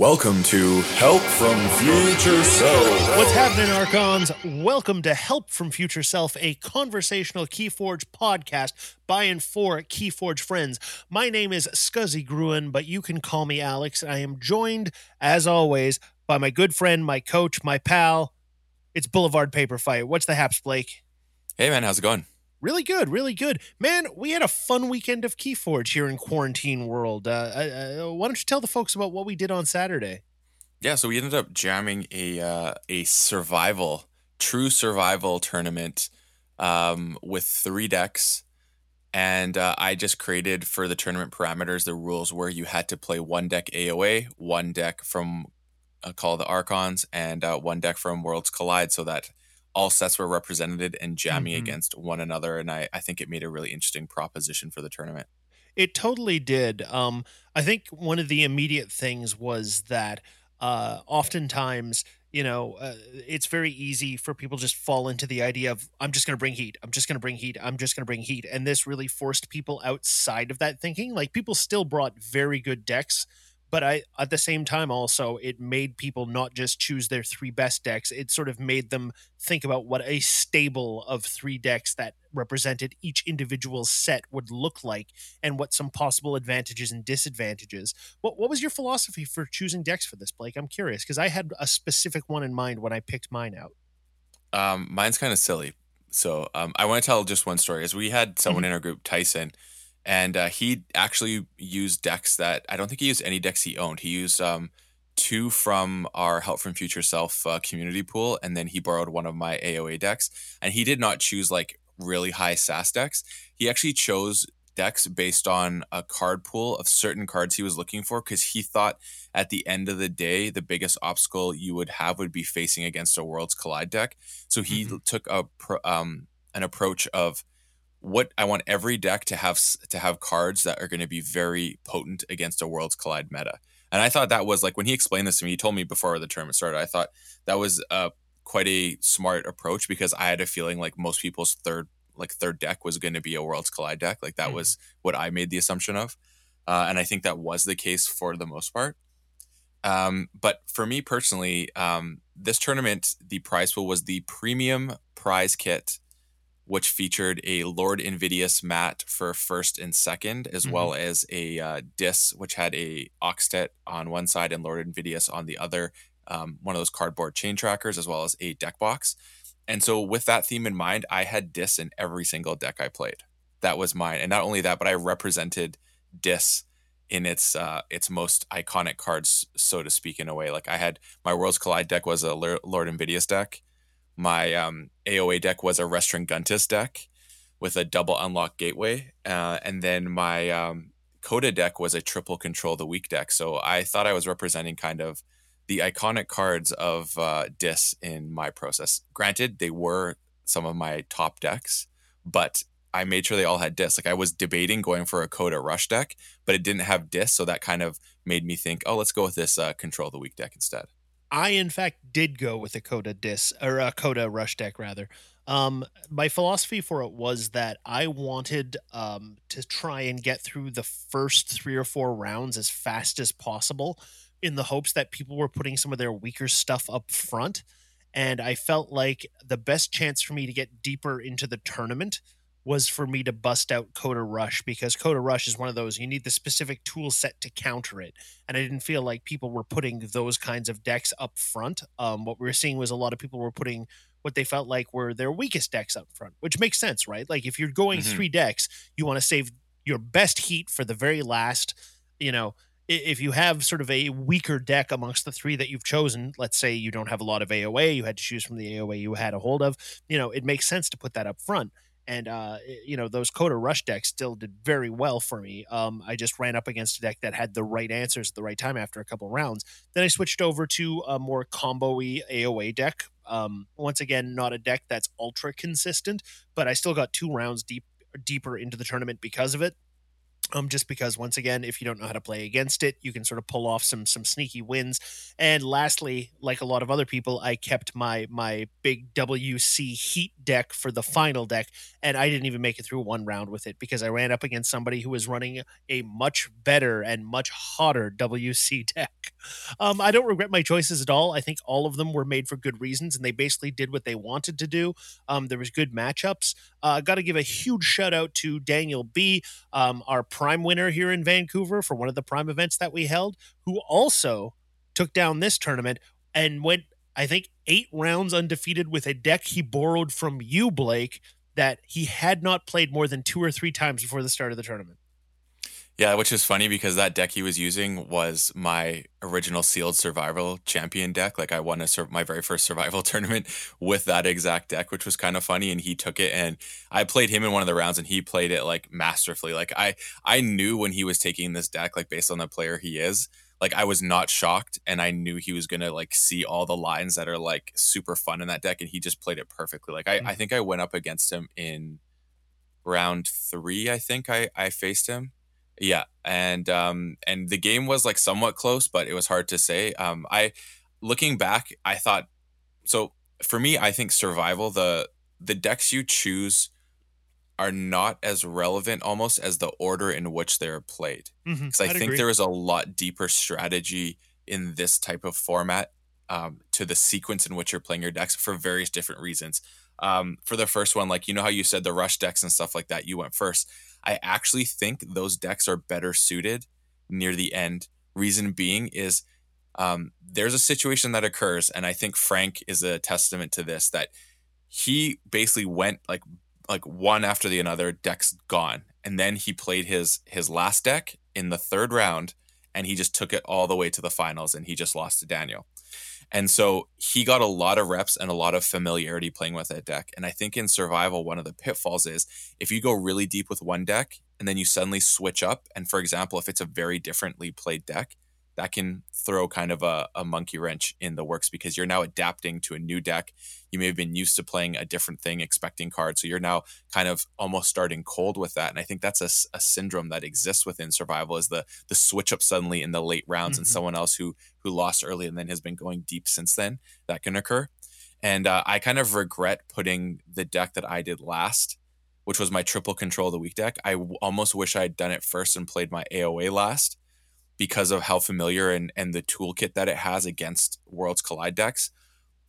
Welcome to Help from Future Self. What's happening, Archons? Welcome to Help from Future Self, a conversational Keyforge podcast by and for Keyforge friends. My name is Scuzzy Gruen, but you can call me Alex. I am joined, as always, by my good friend, my coach, my pal. It's Boulevard Paper Fight. What's the haps, Blake? Hey, man, how's it going? Really good, really good. Man, we had a fun weekend of Keyforge here in Quarantine World. Uh, uh, why don't you tell the folks about what we did on Saturday? Yeah, so we ended up jamming a uh, a survival, true survival tournament um, with three decks, and uh, I just created for the tournament parameters the rules where you had to play one deck AOA, one deck from uh, Call of the Archons, and uh, one deck from Worlds Collide, so that all sets were represented and jamming mm-hmm. against one another. And I, I think it made a really interesting proposition for the tournament. It totally did. Um, I think one of the immediate things was that uh, oftentimes, you know, uh, it's very easy for people just fall into the idea of I'm just going to bring heat. I'm just going to bring heat. I'm just going to bring heat. And this really forced people outside of that thinking. Like people still brought very good decks but I at the same time also it made people not just choose their three best decks. It sort of made them think about what a stable of three decks that represented each individual set would look like and what some possible advantages and disadvantages. What what was your philosophy for choosing decks for this, Blake? I'm curious because I had a specific one in mind when I picked mine out. Um, mine's kind of silly. So um, I want to tell just one story. As we had someone mm-hmm. in our group, Tyson, and uh, he actually used decks that I don't think he used any decks he owned. He used um, two from our Help from Future Self uh, community pool, and then he borrowed one of my AOA decks. And he did not choose like really high SAS decks. He actually chose decks based on a card pool of certain cards he was looking for because he thought at the end of the day the biggest obstacle you would have would be facing against a Worlds Collide deck. So he mm-hmm. took a um, an approach of what I want every deck to have to have cards that are going to be very potent against a Worlds Collide meta. And I thought that was like when he explained this to me, he told me before the tournament started. I thought that was uh, quite a smart approach because I had a feeling like most people's third like third deck was going to be a Worlds Collide deck. Like that mm-hmm. was what I made the assumption of, uh, and I think that was the case for the most part. Um, but for me personally, um, this tournament, the prize pool was the premium prize kit which featured a Lord Invidious mat for first and second, as mm-hmm. well as a uh, Dis, which had a Oxtet on one side and Lord Invidious on the other, um, one of those cardboard chain trackers, as well as a deck box. And so, with that theme in mind, I had Dis in every single deck I played. That was mine, and not only that, but I represented Dis in its uh, its most iconic cards, so to speak, in a way. Like I had my Worlds Collide deck was a Lord Invidious deck my um, AOA deck was a Restringuntus deck with a double unlock gateway, uh, and then my um, Coda deck was a triple control the weak deck. So I thought I was representing kind of the iconic cards of uh, Dis in my process. Granted, they were some of my top decks, but I made sure they all had Dis. Like I was debating going for a Coda Rush deck, but it didn't have Dis, so that kind of made me think, oh, let's go with this uh, Control the Weak deck instead. I in fact did go with a Coda dis or a Coda rush deck rather. Um, my philosophy for it was that I wanted um, to try and get through the first three or four rounds as fast as possible, in the hopes that people were putting some of their weaker stuff up front. And I felt like the best chance for me to get deeper into the tournament was for me to bust out Coda Rush because Coda Rush is one of those you need the specific tool set to counter it. And I didn't feel like people were putting those kinds of decks up front. Um, what we were seeing was a lot of people were putting what they felt like were their weakest decks up front, which makes sense, right? Like if you're going mm-hmm. three decks, you want to save your best heat for the very last, you know. If you have sort of a weaker deck amongst the three that you've chosen, let's say you don't have a lot of AOA, you had to choose from the AOA you had a hold of, you know, it makes sense to put that up front and uh, you know those Coda Rush decks still did very well for me. Um, I just ran up against a deck that had the right answers at the right time after a couple rounds. Then I switched over to a more combo-y AOA deck. Um, once again, not a deck that's ultra consistent, but I still got two rounds deep deeper into the tournament because of it um, just because once again, if you don't know how to play against it, you can sort of pull off some some sneaky wins. And lastly, like a lot of other people, I kept my my big WC Heat deck for the final deck, and I didn't even make it through one round with it because I ran up against somebody who was running a much better and much hotter WC deck. Um, I don't regret my choices at all. I think all of them were made for good reasons, and they basically did what they wanted to do. Um, there was good matchups. Uh, Got to give a huge shout out to Daniel B, um, our Prime winner here in Vancouver for one of the Prime events that we held, who also took down this tournament and went, I think, eight rounds undefeated with a deck he borrowed from you, Blake, that he had not played more than two or three times before the start of the tournament. Yeah, which is funny because that deck he was using was my original sealed survival champion deck. Like I won a sur- my very first survival tournament with that exact deck, which was kind of funny. And he took it, and I played him in one of the rounds, and he played it like masterfully. Like I I knew when he was taking this deck, like based on the player he is, like I was not shocked, and I knew he was gonna like see all the lines that are like super fun in that deck, and he just played it perfectly. Like I mm-hmm. I think I went up against him in round three. I think I I faced him yeah, and um, and the game was like somewhat close, but it was hard to say. Um, I looking back, I thought so. For me, I think survival the the decks you choose are not as relevant almost as the order in which they're played. Because mm-hmm, I think agree. there is a lot deeper strategy in this type of format um, to the sequence in which you're playing your decks for various different reasons. Um, for the first one, like you know how you said the rush decks and stuff like that, you went first. I actually think those decks are better suited near the end. Reason being is um, there's a situation that occurs, and I think Frank is a testament to this that he basically went like like one after the another, decks gone, and then he played his his last deck in the third round, and he just took it all the way to the finals, and he just lost to Daniel. And so he got a lot of reps and a lot of familiarity playing with that deck. And I think in survival, one of the pitfalls is if you go really deep with one deck and then you suddenly switch up, and for example, if it's a very differently played deck, that can throw kind of a, a monkey wrench in the works because you're now adapting to a new deck. You may have been used to playing a different thing, expecting cards. So you're now kind of almost starting cold with that. And I think that's a, a syndrome that exists within survival is the the switch up suddenly in the late rounds mm-hmm. and someone else who who lost early and then has been going deep since then. That can occur. And uh, I kind of regret putting the deck that I did last, which was my triple control of the weak deck. I w- almost wish I had done it first and played my AOA last because of how familiar and, and the toolkit that it has against Worlds Collide decks.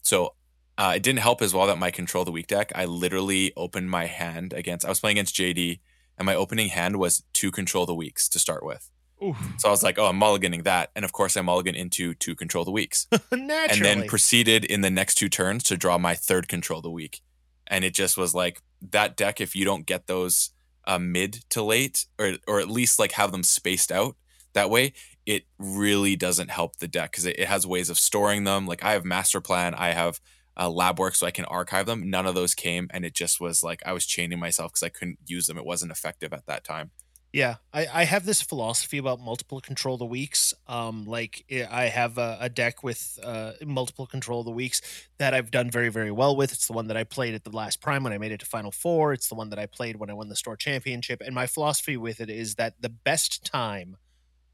So uh, it didn't help as well that my Control the weak deck, I literally opened my hand against, I was playing against JD, and my opening hand was two Control the Weaks to start with. Oof. So I was like, oh, I'm mulliganing that. And of course, I mulligan into two Control the Weaks. and then proceeded in the next two turns to draw my third Control the Weak. And it just was like that deck, if you don't get those uh, mid to late, or, or at least like have them spaced out, that way it really doesn't help the deck because it, it, has ways of storing them like i have master plan i have uh, lab work so i can archive them none of those came and it just was like i was chaining myself because i couldn't use them it wasn't effective at that time yeah, I, I have this philosophy about multiple control the weaks. Um, like I have a, a deck with uh, multiple control the weaks that I've done very very well with. It's the one that I played at the last prime when I made it to Final Four. It's the one that I played when I won the store championship. And my philosophy with it is that the best time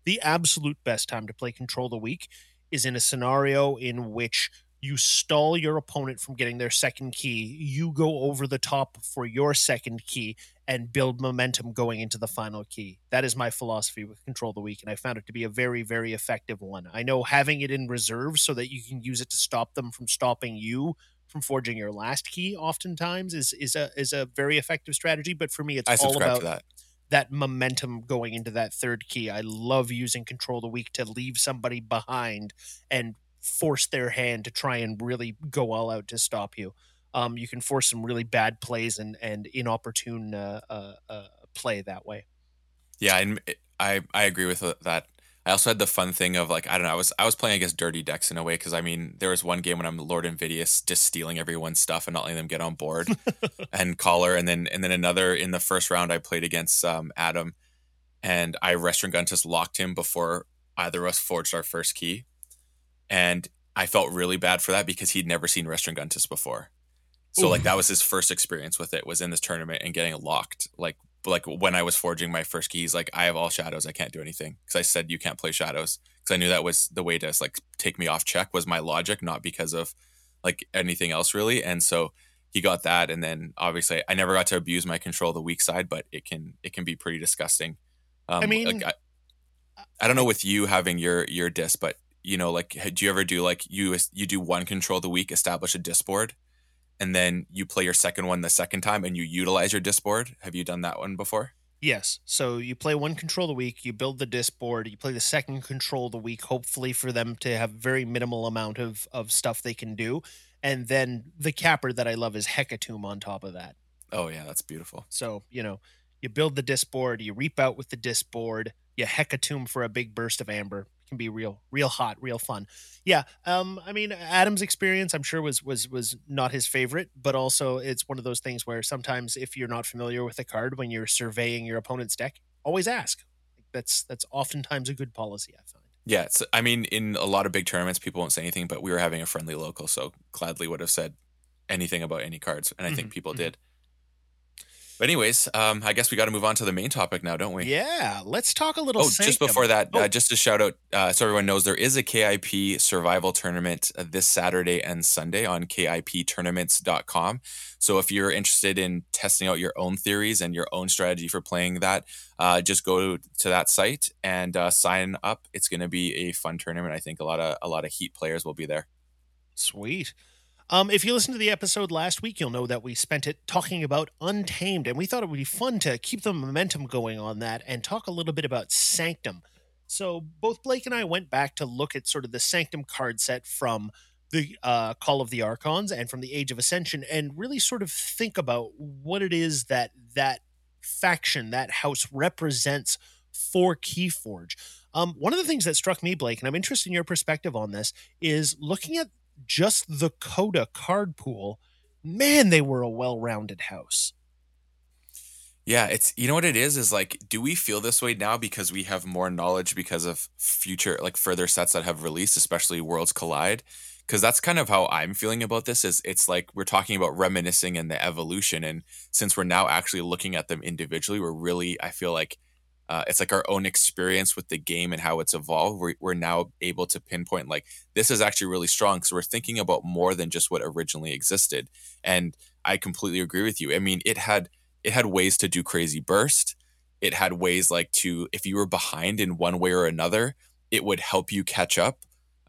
the absolute best time to play Control the Weak is in a scenario in which you stall your opponent from getting their second key. You go over the top for your second key and build momentum going into the final key. That is my philosophy with Control the Weak, and I found it to be a very, very effective one. I know having it in reserve so that you can use it to stop them from stopping you from forging your last key oftentimes is is a is a very effective strategy. But for me, it's all about that that momentum going into that third key. I love using control the weak to leave somebody behind and force their hand to try and really go all out to stop you. Um, you can force some really bad plays and and inopportune uh, uh, uh, play that way. Yeah, and I I agree with that. I also had the fun thing of like I don't know I was I was playing against dirty decks in a way because I mean there was one game when I'm Lord Invidious just stealing everyone's stuff and not letting them get on board and collar and then and then another in the first round I played against um, Adam and I Restringuntus just locked him before either of us forged our first key and I felt really bad for that because he'd never seen Restringuntus before so Ooh. like that was his first experience with it was in this tournament and getting locked like like when I was forging my first keys, like I have all shadows, I can't do anything because I said you can't play shadows because I knew that was the way to like take me off check was my logic, not because of like anything else really. And so he got that, and then obviously I never got to abuse my control of the weak side, but it can it can be pretty disgusting. Um, I mean, like I, I don't know with you having your your Dis, but you know, like do you ever do like you you do one control of the weak, establish a Dis board, and then you play your second one the second time and you utilize your Dis board? Have you done that one before? Yes. So you play one control the weak, you build the Dis board, you play the second control the weak, hopefully for them to have very minimal amount of of stuff they can do. And then the capper that I love is Hecatomb on top of that. Oh yeah, that's beautiful. So, you know, you build the Dis board, you reap out with the disc board, you Hecatomb for a big burst of amber can be real real hot real fun. Yeah um i mean adam's experience i'm sure was was was not his favorite but also it's one of those things where sometimes if you're not familiar with a card when you're surveying your opponent's deck always ask. That's that's oftentimes a good policy i find. Yeah i mean in a lot of big tournaments people won't say anything but we were having a friendly local so gladly would have said anything about any cards and i mm-hmm, think people mm-hmm. did but anyways, um, I guess we got to move on to the main topic now, don't we? Yeah, let's talk a little. Oh, just before that, oh. uh, just to shout out, uh, so everyone knows there is a KIP survival tournament uh, this Saturday and Sunday on KIPtournaments.com. So if you're interested in testing out your own theories and your own strategy for playing that, uh, just go to that site and uh, sign up. It's going to be a fun tournament. I think a lot of a lot of Heat players will be there. Sweet. Um, if you listened to the episode last week, you'll know that we spent it talking about Untamed, and we thought it would be fun to keep the momentum going on that and talk a little bit about Sanctum. So both Blake and I went back to look at sort of the Sanctum card set from the uh, Call of the Archons and from the Age of Ascension, and really sort of think about what it is that that faction, that house represents for Keyforge. Um, one of the things that struck me, Blake, and I'm interested in your perspective on this, is looking at just the Coda card pool, man, they were a well-rounded house. Yeah, it's you know what it is is like do we feel this way now because we have more knowledge because of future like further sets that have released, especially Worlds Collide? Because that's kind of how I'm feeling about this is it's like we're talking about reminiscing and the evolution and since we're now actually looking at them individually, we're really I feel like uh, it's like our own experience with the game and how it's evolved. We're, we're now able to pinpoint like this is actually really strong because we're thinking about more than just what originally existed. And I completely agree with you. I mean, it had it had ways to do crazy burst. It had ways like to if you were behind in one way or another, it would help you catch up.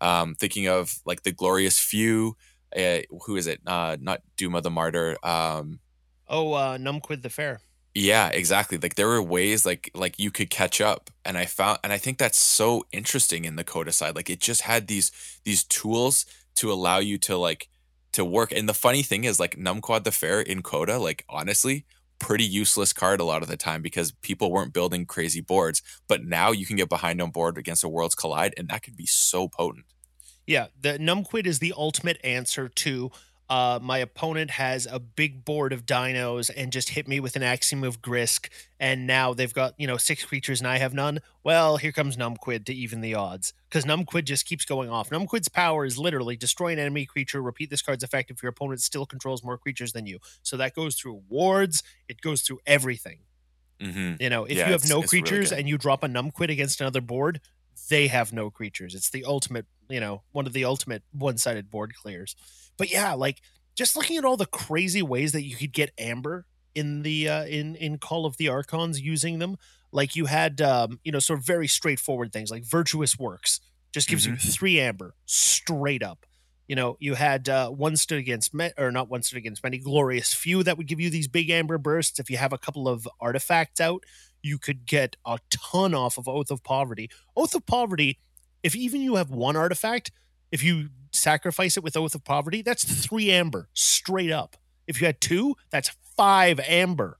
Um, thinking of like the glorious few. Uh, who is it? Uh, not Duma the Martyr. Um, oh, uh, Numquid the Fair. Yeah, exactly. Like there were ways like like you could catch up. And I found and I think that's so interesting in the Coda side. Like it just had these these tools to allow you to like to work. And the funny thing is like Numquid the Fair in Coda, like honestly, pretty useless card a lot of the time because people weren't building crazy boards. But now you can get behind on board against a Worlds Collide, and that could be so potent. Yeah, the Numquid is the ultimate answer to uh, my opponent has a big board of dinos and just hit me with an Axiom of Grisk, and now they've got you know six creatures and I have none. Well, here comes Numquid to even the odds because Numquid just keeps going off. Numquid's power is literally destroy an enemy creature, repeat this card's effect if your opponent still controls more creatures than you. So that goes through wards, it goes through everything. Mm-hmm. You know, if yeah, you have no creatures really and you drop a Numquid against another board, they have no creatures. It's the ultimate, you know, one of the ultimate one-sided board clears. But yeah, like just looking at all the crazy ways that you could get amber in the uh, in in Call of the Archons using them. Like you had, um, you know, sort of very straightforward things like Virtuous Works just gives mm-hmm. you three amber straight up. You know, you had uh, one stood against me- or not one stood against many glorious few that would give you these big amber bursts. If you have a couple of artifacts out, you could get a ton off of Oath of Poverty. Oath of Poverty, if even you have one artifact, if you sacrifice it with Oath of Poverty, that's three amber straight up. If you had two, that's five amber.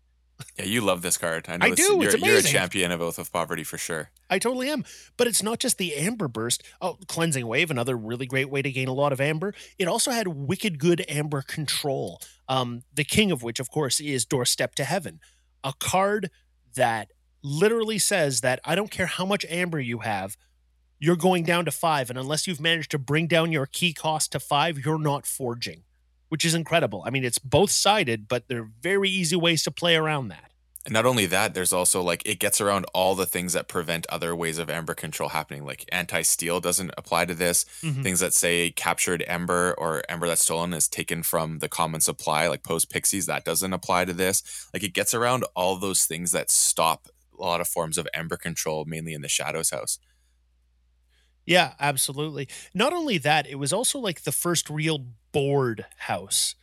Yeah, you love this card. I, know I do. You're, you're, a champion of Oath of Poverty for sure. I totally am. But it's not just the Amber Burst. Oh, Cleansing Wave, another really great way to gain a lot of Amber. It also had Wicked Good Amber Control, um, the king of which, of course, is Doorstep to Heaven, a card that literally says that I don't care how much Amber you have, you're going down to five. And unless you've managed to bring down your key cost to five, you're not forging, which is incredible. I mean, it's both sided, but there are very easy ways to play around that. And not only that, there's also like it gets around all the things that prevent other ways of ember control happening. Like anti steal doesn't apply to this. Mm-hmm. Things that say captured ember or ember that's stolen is taken from the common supply, like Po's Pixies, that doesn't apply to this. Like it gets around all those things that stop a lot of forms of ember control, mainly in the shadows house. Yeah, absolutely. Not only that, it was also like the first real board house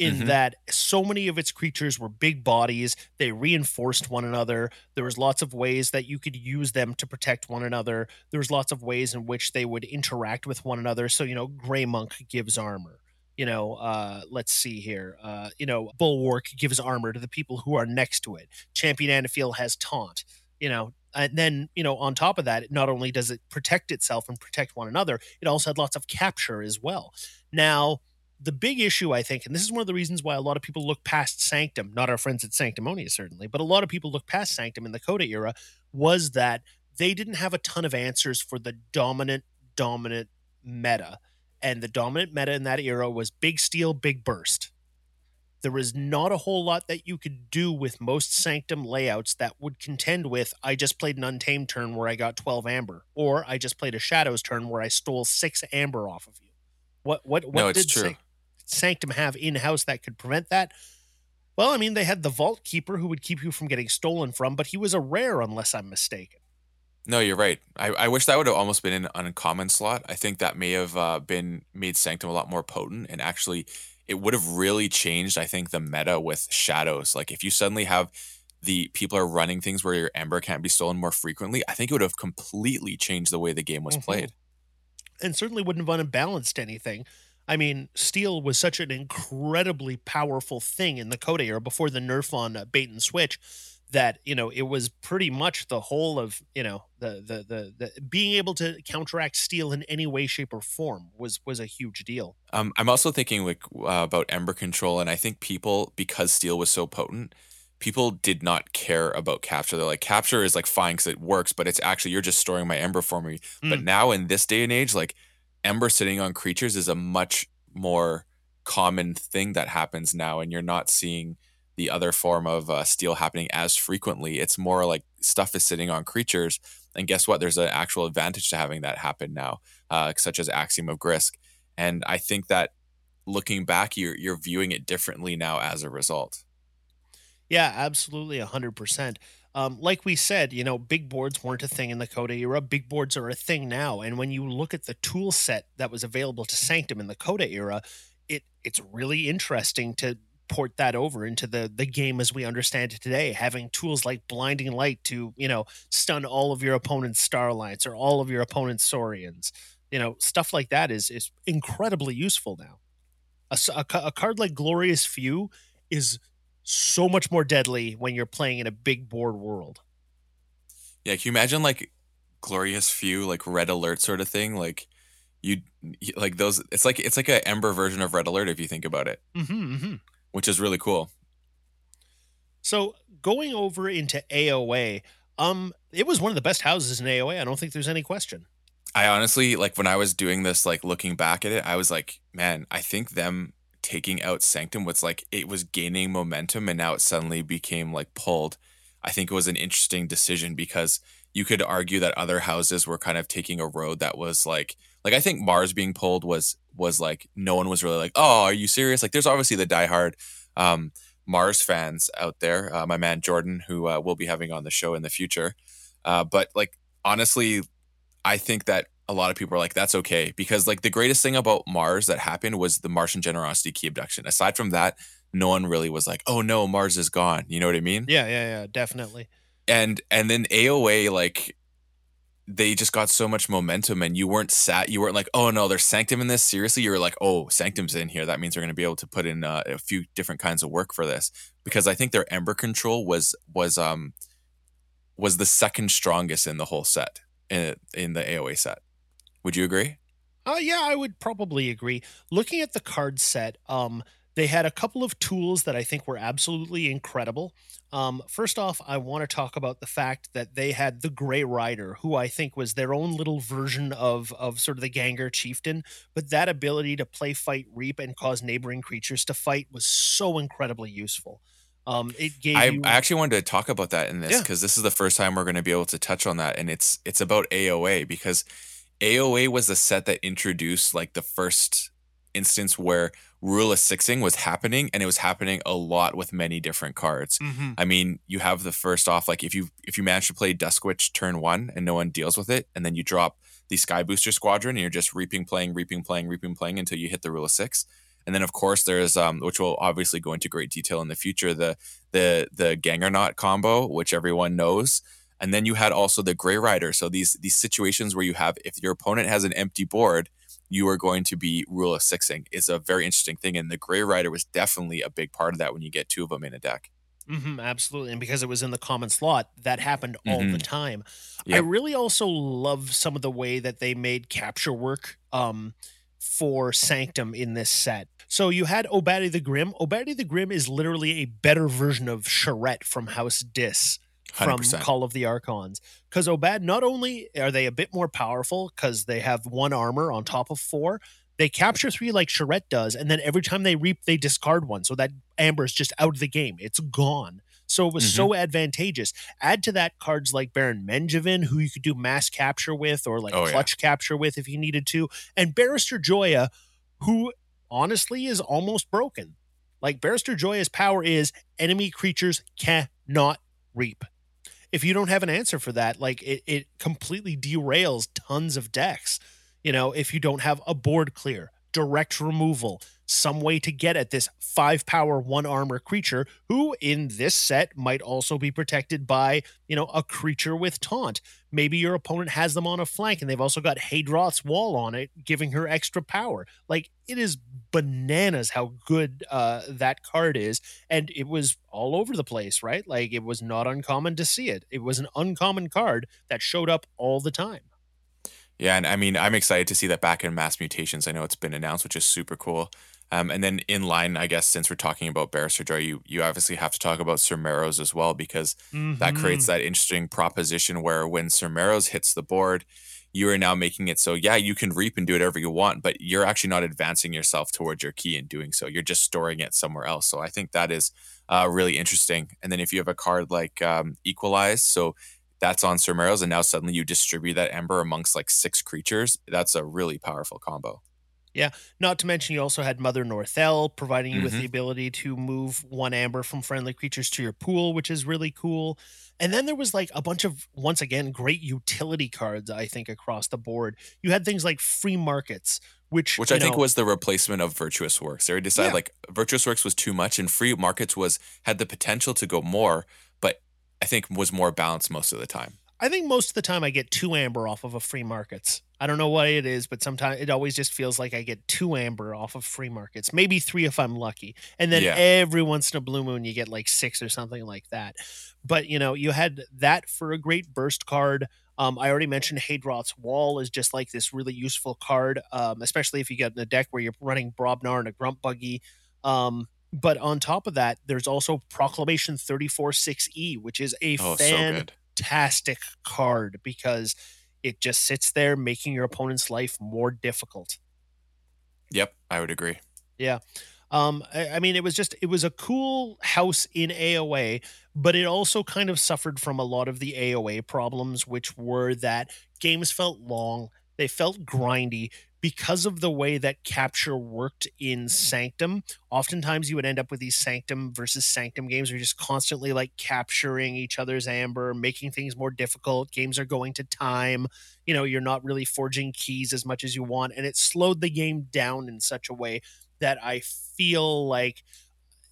in Mhm. that so many of its creatures were big bodies. They reinforced one another. There was lots of ways that you could use them to protect one another. There was lots of ways in which they would interact with one another. So, you know, Grey Monk gives armor. You know, uh, let's see here. Uh, you know, Bulwark gives armor to the people who are next to it. Champion Anaphiel has taunt. You know, and then you know, on top of that, not only does it protect itself and protect one another, it also had lots of capture as well. Now, the big issue, I think, and this is one of the reasons why a lot of people look past Sanctum, not our friends at Sanctimonious, certainly, but a lot of people look past Sanctum in the Coda era, was that they didn't have a ton of answers for the dominant, dominant meta. And the dominant meta in that era was big steal, big burst. There was not a whole lot that you could do with most Sanctum layouts that would contend with I just played an Untamed turn where I got 12 amber, or I just played a Shadows turn where I stole six amber off of you. What what what No, it's did true. Sanctum have in house that could prevent that? Well, I mean, they had the Vault Keeper who would keep you from getting stolen from, but he was a rare unless I'm mistaken. No, you're right. I, I wish that would have almost been an uncommon slot. I think that may have uh, been made Sanctum a lot more potent, and actually, it would have really changed. I think the meta with shadows. Like if you suddenly have the people are running things where your ember can't be stolen more frequently, I think it would have completely changed the way the game was Mhm. played. and certainly wouldn't have unbalanced anything. I mean, steal was such an incredibly powerful thing in the Coda era before the nerf on uh, bait and switch that you know it was pretty much the whole of you know the, the the the being able to counteract steal in any way, shape, or form was was a huge deal. Um, I'm also thinking like uh, about ember control, and I think people because steal was so potent, people did not care about capture. They're like capture is like fine because it works, but it's actually you're just storing my ember for me. But Mm. now in this day and age, like ember sitting on creatures is a much more common thing that happens now, and you're not seeing the other form of uh, steal happening as frequently. It's more like stuff is sitting on creatures, and guess what? There's an actual advantage to having that happen now, uh, such as Axiom of Grisk. And I think that looking back, you're you're viewing it differently now as a result. Yeah, absolutely, hundred percent. Um, like we said, you know, big boards weren't a thing in the Coda era. Big boards are a thing now, and when you look at the tool set that was available to Sanctum in the Coda era, it it's really interesting to port that over into the the game as we understand it today. Having tools like blinding light to you know stun all of your opponent's starlights or all of your opponent's saurians, you know, stuff like that is is incredibly useful now. A, a a card like Glorious Few is so much more deadly when you're playing in a big board world. Yeah, can you imagine like glorious few, like red alert sort of thing? Like you like those. It's like it's like a Ember version of red alert if you think about it, Mm-hmm, mm-hmm. which is really cool. So going over into AOA, um, it was one of the best houses in AOA. I don't think there's any question. I honestly like when I was doing this, like looking back at it, I was like, man, I think them taking out Sanctum was like it was gaining momentum and now it suddenly became like pulled. I think it was an interesting decision because you could argue that other houses were kind of taking a road that was like like I think Mars being pulled was was like no one was really like, oh, are you serious? Like there's obviously the diehard um Mars fans out there. Uh, my man Jordan, who uh, we'll be having on the show in the future. Uh, but like honestly, I think that a lot of people are like, that's okay. Because like the greatest thing about Mars that happened was the Martian generosity key abduction. Aside from that, no one really was like, oh no, Mars is gone. You know what I mean? Yeah, yeah, yeah, definitely. And and then AOA, like they just got so much momentum and you weren't sat you weren't like oh no there's sanctum in this seriously you were like oh sanctum's in here that means going to be able to put in uh, a few different kinds of work for this because i think their ember control was was um was the second strongest in the whole set in in the aoa set would you agree Uh, yeah, I would probably agree. Looking at the card set, um, they had a couple of tools that I think were absolutely incredible. Um, first off, I want to talk about the fact that they had the Grey Rider, who I think was their own little version of of sort of the Ganger Chieftain. But that ability to play, fight, reap, and cause neighboring creatures to fight was so incredibly useful. Um, it gave I, you I actually wanted to talk about that in this Yeah. because this is the first time we're going to be able to touch on that and it's it's about aoa because aoa was the set that introduced like the first instance where rule of sixing was happening and it was happening a lot with many different cards Mhm. I mean, you have the first off, like if you if you manage to play Dusk Witch turn one and no one deals with it, and then you drop the Sky Booster Squadron, and you're just reaping, playing, reaping, playing, reaping, playing until you hit the rule of six. And then of course there's um, which will obviously go into great detail in the future, the the the Gangernaut combo, which everyone knows. And then you had also the Grey Rider. So these these situations where you have if your opponent has an empty board, you are going to be rule of sixing. It's a very interesting thing. And the Grey Rider was definitely a big part of that when you get two of them in a deck. Mm-hmm, absolutely. And because it was in the common slot, that happened all mm-hmm. the time. Yep. I really also love some of the way that they made capture work um, for Sanctum in this set. So you had Obadi the Grim. Obadi the Grim is literally a better version of Charette from House Dis from 100%. Call of the Archons. Because Obad, not only are they a bit more powerful because they have one armor on top of four, they capture three like Charette does, and then every time they reap, they discard one. So that amber is just out of the game. It's gone. So it was mm-hmm. so advantageous. Add to that cards like Baron Mengevin, who you could do mass capture with or like oh, clutch yeah. capture with if you needed to, and Barrister Joya, who honestly is almost broken. Like Barrister Joya's power is enemy creatures cannot reap. If you don't have an answer for that, like it, it completely derails tons of decks. You know, if you don't have a board clear, direct removal, some way to get at this five power, one armor creature who in this set might also be protected by, you know, a creature with taunt. Maybe your opponent has them on a flank and they've also got Hadroth's wall on it, giving her extra power. Like it is bananas how good uh, that card is. And it was all over the place, right? Like it was not uncommon to see it. It was an uncommon card that showed up all the time. Yeah, and I mean, I'm excited to see that back in mass mutations. I know it's been announced, which is super cool. Um, and then in line, I guess, since we're talking about Barrister Joy, you you obviously have to talk about Sir Marrows as well because mm-hmm. that creates mm-hmm. that interesting proposition where when Sir Marrows hits the board, you are now making it so yeah you can reap and do whatever you want, but you're actually not advancing yourself towards your key in doing so. You're just storing it somewhere else. So I think that is uh, really interesting. And then if you have a card like um, Equalize, so that's on Sir Marrows, and now suddenly you distribute that ember amongst like six creatures. That's a really powerful combo. Yeah, not to mention you also had Mother Northelle providing you mm-hmm. with the ability to move one amber from friendly creatures to your pool, which is really cool. And then there was like a bunch of once again great utility cards I think across the board. You had things like free markets, which which I know, think was the replacement of Virtuous Works. They decided yeah. like Virtuous Works was too much and free markets was had the potential to go more, but I think was more balanced most of the time. I think most of the time I get two amber off of a free markets. I don't know what it is, but sometimes it always just feels like I get two amber off of free markets, maybe three if I'm lucky. And then yeah. every once in a blue moon, you get like six or something like that. But, you know, you had that for a great burst card. Um, I already mentioned Haydroth's Wall is just like this really useful card, um, especially if you get in a deck where you're running Brobnar and a Grump Buggy. Um, but on top of that, there's also Proclamation 34 6E, which is a oh, fan. So fantastic card because it just sits there making your opponent's life more difficult. Yep, I would agree. Yeah. Um, I, I, mean, it was just it was a cool house in AOA, but it also kind of suffered from a lot of the AOA problems, which were that games felt long, they felt grindy, because of the way that capture worked in mm-hmm. Sanctum, oftentimes you would end up with these Sanctum versus Sanctum games where you're just constantly like capturing each other's amber, making things more difficult. Games are going to time. You know, you're not really forging keys as much as you want. And it slowed the game down in such a way that I feel like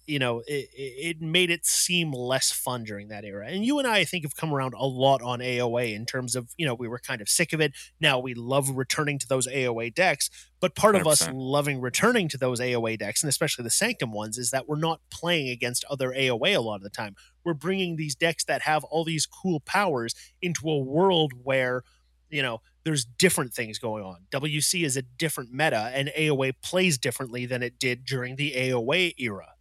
you know, it, it made it seem less fun during that era. And you and I, I think, have come around a lot on AOA in terms of, you know, we were kind of sick of it. Now we love returning to those AOA decks. But part 100%. of us loving returning to those AOA decks, and especially the Sanctum ones, is that we're not playing against other AOA a lot of the time. We're bringing these decks that have all these cool powers into a world where, you know, there's different things going on. WC is a different meta, and AOA plays differently than it did during the AOA era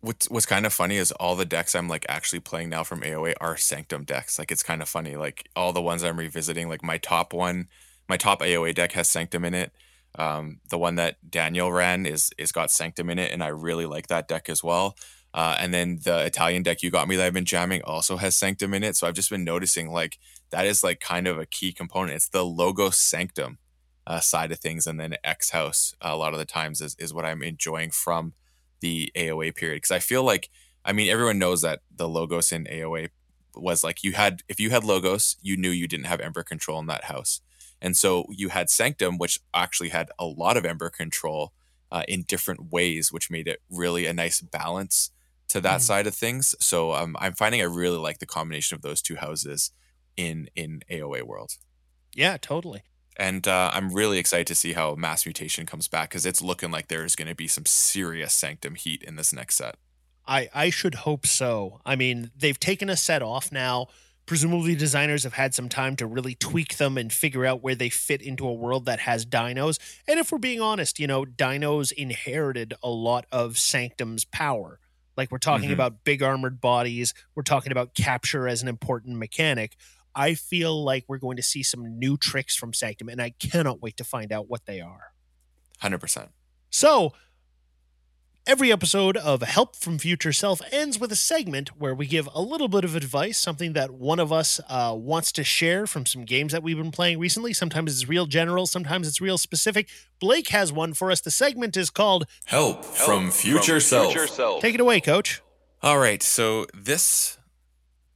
what's what's kind of funny is all the decks I'm like actually playing now from AOA are Sanctum decks. Like it's kind of funny. Like all the ones I'm revisiting, like my top one, my top AOA deck has Sanctum in it. Um, the one that Daniel ran is is got Sanctum in it, and I really like that deck as well. Uh, and then the Italian deck you got me that I've been jamming also has Sanctum in it. So I've just been noticing like that is like kind of a key component. It's the logo Sanctum uh, side of things, and then X House uh, a lot of the times is is what I'm enjoying from the AOA period because I feel like I mean everyone knows that the logos in AOA was like you had if you had logos you knew you didn't have Ember control in that house And so you had Sanctum, which actually had a lot of Ember control uh, in different ways, which made it really a nice balance to that mm. side of things. So um, I'm finding I really like the combination of those two houses in in AOA world. Yeah, totally. And uh, I'm really excited to see how Mass Mutation comes back because it's looking like there's going to be some serious Sanctum heat in this next set. I I should hope so. I mean, they've taken a set off now. Presumably, designers have had some time to really tweak them and figure out where they fit into a world that has dinos. And if we're being honest, you know, dinos inherited a lot of Sanctum's power. Like we're talking mm-hmm. about big armored bodies, we're talking about capture as an important mechanic. I feel like we're going to see some new tricks from Sanctum, and I cannot wait to find out what they are. 100%. So, Every episode of Help from Future Self ends with a segment where we give a little bit of advice, something that one of us uh, wants to share from some games that we've been playing recently. Sometimes it's real general, sometimes it's real specific. Blake has one for us. The segment is called Help, from, future, from self. future Self. Take it away, coach. All right. So, this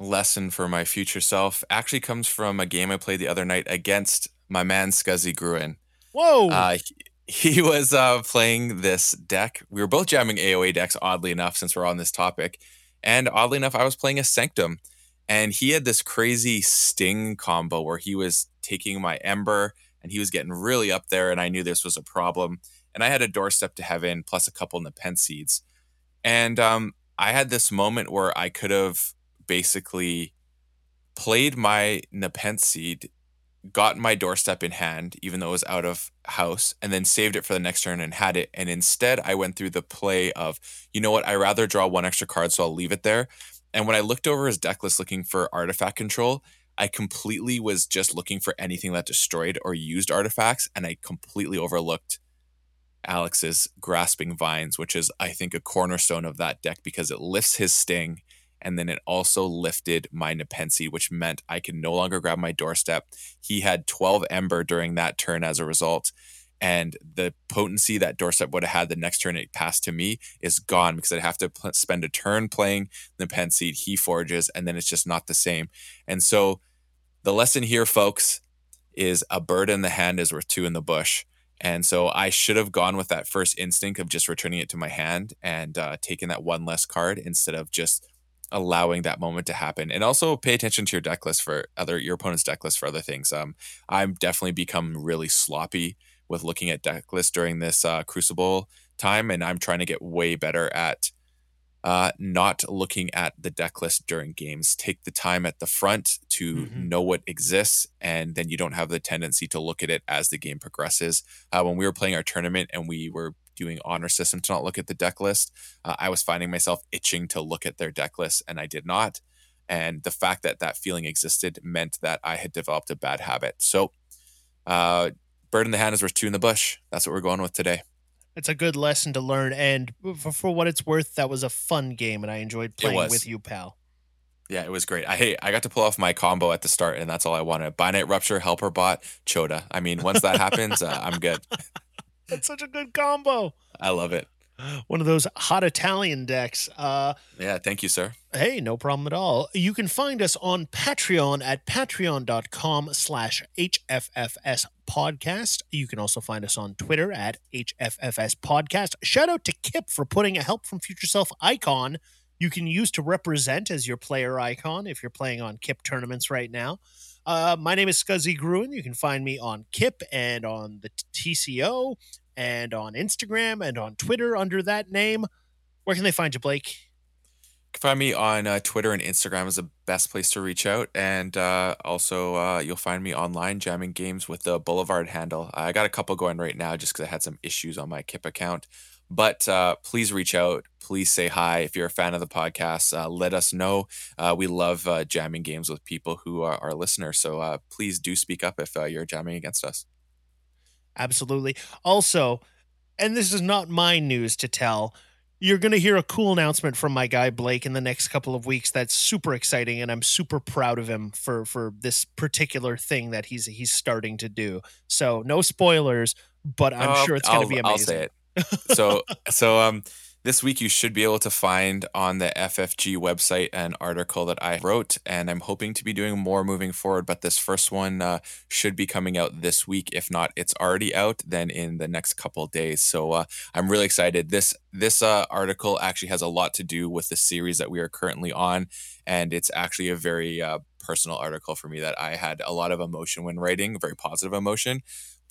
lesson for my future self actually comes from a game I played the other night against my man Scuzzy Gruen. Whoa. Uh, he was uh, playing this deck. We were both jamming AOA decks, oddly enough, since we're on this topic. And oddly enough, I was playing a Sanctum. And he had this crazy Sting combo where he was taking my Ember and he was getting really up there. And I knew this was a problem. And I had a Doorstep to Heaven plus a couple Nepenthe Seeds. And um, I had this moment where I could have basically played my Nepenthe Seed got my doorstep in hand, even though it was out of house, and then saved it for the next turn and had it. And instead, I went through the play of, you know what, I rather draw one extra card, so I'll leave it there. And when I looked over his deck list looking for artifact control, I completely was just looking for anything that destroyed or used artifacts, and I completely overlooked Alex's Grasping Vines, which is, I think, a cornerstone of that deck because it lifts his sting and then it also lifted my Nepenthe which meant I could no longer grab my doorstep. He had 12 Ember during that turn as a result. And the potency that doorstep would have had the next turn it passed to me is gone because I'd have to pl- spend a turn playing Nepenthe. He forges, and then it's just not the same. And so the lesson here, folks, is a bird in the hand is worth two in the bush. And so I should have gone with that first instinct of just returning it to my hand and uh, taking that one less card instead of just allowing that moment to happen and also pay attention to your deck list for other your opponent's deck list for other things um i'm definitely become really sloppy with looking at deck lists during this uh, crucible time and i'm trying to get way better at uh, not looking at the deck list during games. Take the time at the front to mm-hmm. know what exists, and then you don't have the tendency to look at it as the game progresses. Uh, when we were playing our tournament and we were doing honor system to not look at the deck list, uh, I was finding myself itching to look at their deck list, and I did not. And the fact that that feeling existed meant that I had developed a bad habit. So, uh, bird in the hand is worth two in the bush. That's what we're going with today. It's a good lesson to learn, and for, for what it's worth, that was a fun game, and I enjoyed playing with you, pal. Yeah, it was great. I hey, I got to pull off my combo at the start, and that's all I wanted. Binate Rupture, Helper Bot, Chota. I mean, once that happens, uh, I'm good. That's such a good combo. I love it. One of those hot Italian decks. Uh, yeah, thank you, sir. Hey, no problem at all. You can find us on Patreon at patreon.com slash HFFS podcast. You can also find us on Twitter at HFFS podcast. Shout out to Kip for putting a Help from Future Self icon you can use to represent as your player icon if you're playing on Kip tournaments right now. Uh, my name is Scuzzy Gruen. You can find me on Kip and on the TCO and on Instagram and on Twitter under that name. Where can they find you, Blake? You can find me on uh, Twitter and Instagram is the best place to reach out. And uh, also, uh, you'll find me online jamming games with the Boulevard handle. I got a couple going right now just because I had some issues on my Kip account. But uh, please reach out. Please say hi. If you're a fan of the podcast, uh, let us know. Uh, we love jamming games with people who are our listeners. So please do speak up if you're jamming against us. Absolutely. Also, and this is not my news to tell, you're going to hear a cool announcement from my guy Blake in the next couple of weeks that's super exciting and I'm super proud of him for for this particular thing that he's he's starting to do. So, no spoilers, but I'm sure it's going to be amazing. I'll say it so so um this week you should be able to find on the FFG website an article that I wrote, and I'm hoping to be doing more moving forward. But this first one uh, should be coming out this week. If not, it's already out. Then in the next couple days. So uh, I'm really excited. This this uh, article actually has a lot to do with the series that we are currently on, and it's actually a very uh, personal article for me that I had a lot of emotion when writing, very positive emotion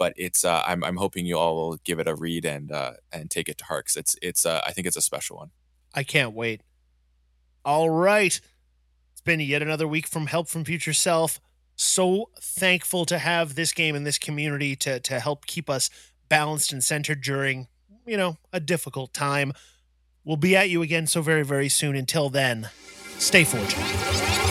but it's uh, I'm I'm hoping you all will give it a read and uh, and take it to heart because it's it's uh, I think it's a special one. I can't wait. All right, it's been yet another week from Help from Future Self. So thankful to have this game and this community to to help keep us balanced and centered during you know a difficult time. We'll be at you again so very very soon. Until then, stay fortunate.